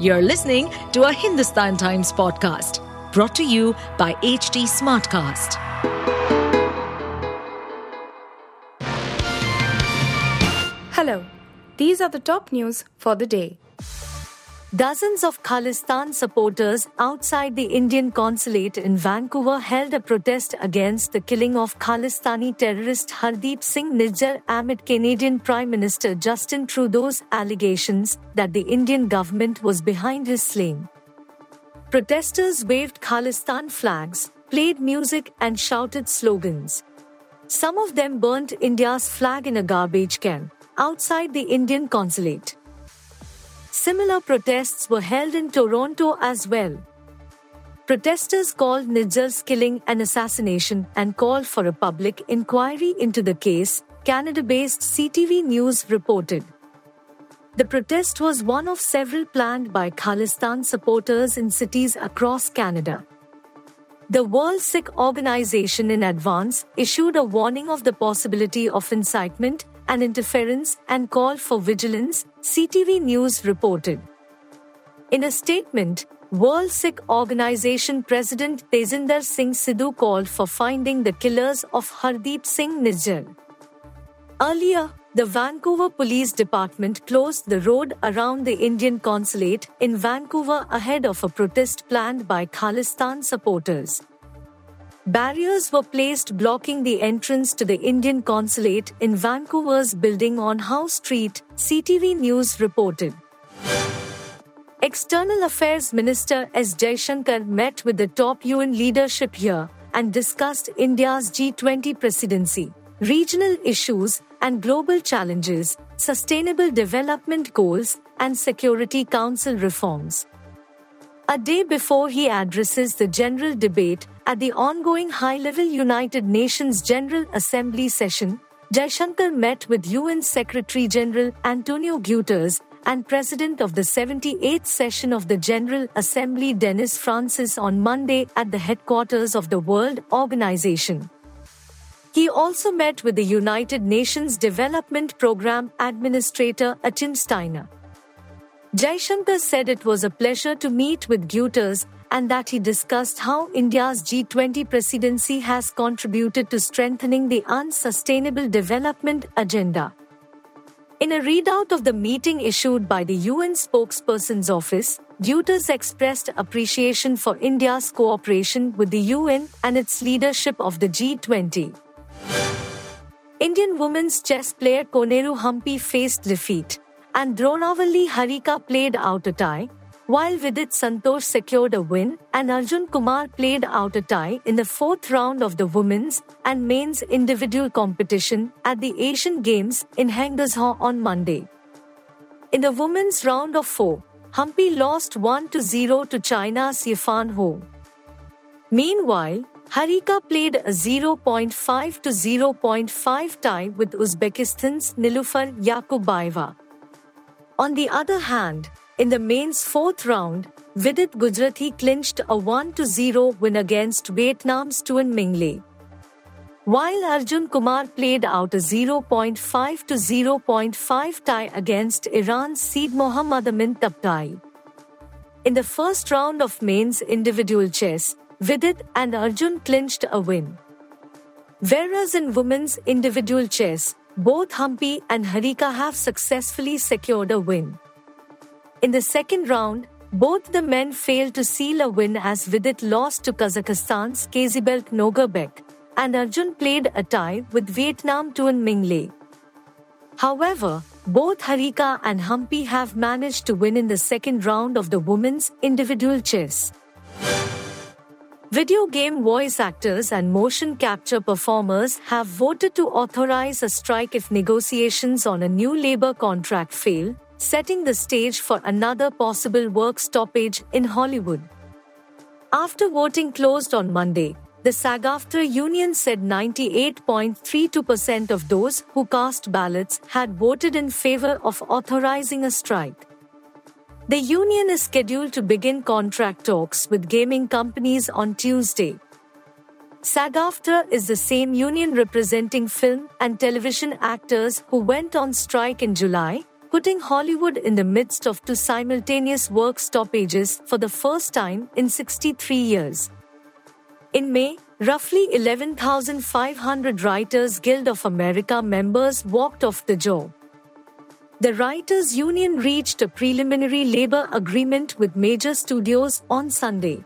You're listening to a Hindustan Times podcast brought to you by HT Smartcast. Hello, these are the top news for the day. Dozens of Khalistan supporters outside the Indian consulate in Vancouver held a protest against the killing of Khalistani terrorist Hardeep Singh Nijjar amid Canadian Prime Minister Justin Trudeau's allegations that the Indian government was behind his slaying. Protesters waved Khalistan flags, played music, and shouted slogans. Some of them burnt India's flag in a garbage can outside the Indian consulate. Similar protests were held in Toronto as well. Protesters called Nijjar's killing an assassination and called for a public inquiry into the case, Canada based CTV News reported. The protest was one of several planned by Khalistan supporters in cities across Canada. The World Sikh Organization in advance issued a warning of the possibility of incitement and interference and called for vigilance, CTV News reported. In a statement, World Sikh Organization President Tejinder Singh Sidhu called for finding the killers of Hardeep Singh Nijjar. Earlier, the Vancouver Police Department closed the road around the Indian consulate in Vancouver ahead of a protest planned by Khalistan supporters. Barriers were placed blocking the entrance to the Indian consulate in Vancouver's building on Howe Street, CTV News reported. External Affairs Minister S. Jaishankar met with the top UN leadership here and discussed India's G20 presidency, regional issues and global challenges, sustainable development goals, and Security Council reforms. A day before he addresses the general debate at the ongoing high level United Nations General Assembly session, Jaishankar met with UN Secretary General Antonio Guterres and President of the 78th session of the General Assembly Dennis Francis on Monday at the headquarters of the World Organization. He also met with the United Nations Development Programme Administrator Achim Steiner. Jaishankar said it was a pleasure to meet with Guterres and that he discussed how India's G20 presidency has contributed to strengthening the UN sustainable development agenda. In a readout of the meeting issued by the UN spokesperson's office, Guterres expressed appreciation for India's cooperation with the UN and its leadership of the G20. Indian women's chess player Koneru Humpy faced defeat and Dronavalli Harika played out a tie, while Vidit Santosh secured a win and Arjun Kumar played out a tie in the fourth round of the women's and men's individual competition at the Asian Games in Hangzhou on Monday. In the women's round of four, Humpy lost 1 0 to China's Yifan Hou. Meanwhile, Harika played a 0.5 to 0.5 tie with Uzbekistan's Nilufar Yakubayeva. On the other hand, in the men's fourth round, Vidit Gujrathi clinched a 1 0 win against Vietnam's Tuan Minh Le. While Arjun Kumar played out a 0.5 to 0.5 tie against Iran's Seed Mohammad Amin Tabataii. In the first round of men's individual chess, Vidit and Arjun clinched a win. Whereas in women's individual chess, both Humpy and Harika have successfully secured a win. In the second round, both the men failed to seal a win as Vidit lost to Kazakhstan's Kazibek Nogerbek, and Arjun played a tie with Vietnam Tuan Minh Le. However, both Harika and Humpy have managed to win in the second round of the women's individual chess. Video game voice actors and motion capture performers have voted to authorize a strike if negotiations on a new labor contract fail, setting the stage for another possible work stoppage in Hollywood. After voting closed on Monday, the SAG-AFTRA union said 98.32% of those who cast ballots had voted in favor of authorizing a strike. The union is scheduled to begin contract talks with gaming companies on Tuesday. SAG-AFTRA is the same union representing film and television actors who went on strike in July, putting Hollywood in the midst of two simultaneous work stoppages for the first time in 63 years. In May, roughly 11,500 Writers Guild of America members walked off the job. The Writers Union reached a preliminary labor agreement with major studios on Sunday.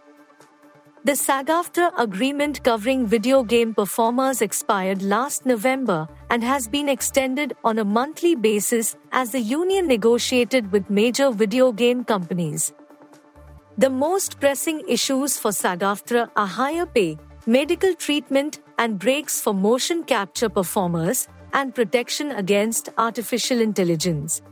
The SAG AFTRA agreement covering video game performers expired last November and has been extended on a monthly basis as the union negotiated with major video game companies. The most pressing issues for SAG AFTRA are higher pay, medical treatment, and breaks for motion capture performers, and protection against artificial intelligence.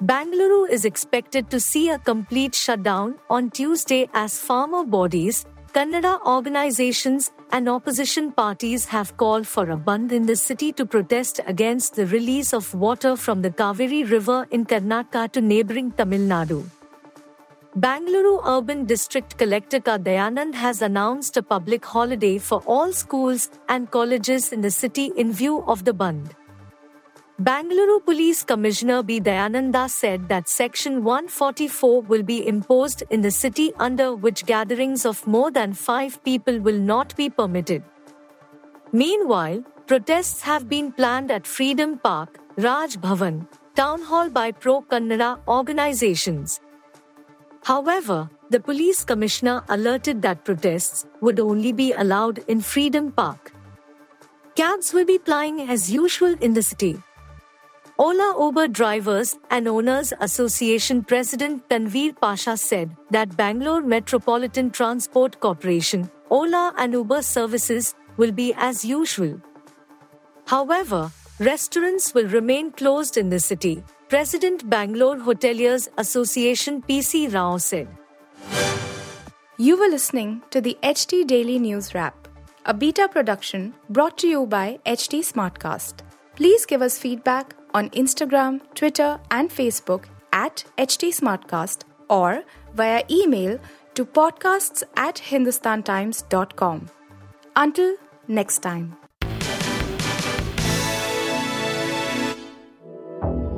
Bangalore is expected to see a complete shutdown on Tuesday as farmer bodies, Kannada organizations, and opposition parties have called for a bandh in the city to protest against the release of water from the Cauvery River in Karnataka to neighboring Tamil Nadu. Bangalore Urban District Collector K.A. Dayanand has announced a public holiday for all schools and colleges in the city in view of the bandh. Bangalore Police Commissioner B. Dayananda said that Section 144 will be imposed in the city under which gatherings of more than five people will not be permitted. Meanwhile, protests have been planned at Freedom Park, Raj Bhavan, Town Hall by pro Kannada organizations. However, the police commissioner alerted that protests would only be allowed in Freedom Park. Cabs will be plying as usual in the city. Ola Uber Drivers and Owners Association President Tanveer Pasha said that Bangalore Metropolitan Transport Corporation, Ola and Uber services will be as usual. However, restaurants will remain closed in the city, President Bangalore Hoteliers Association PC Rao said. You were listening to the HT Daily News Wrap, a beta production brought to you by HT Smartcast. Please give us feedback on Instagram, Twitter, and Facebook at HT Smartcast or via email to podcasts at hindustantimes.com. Until next time.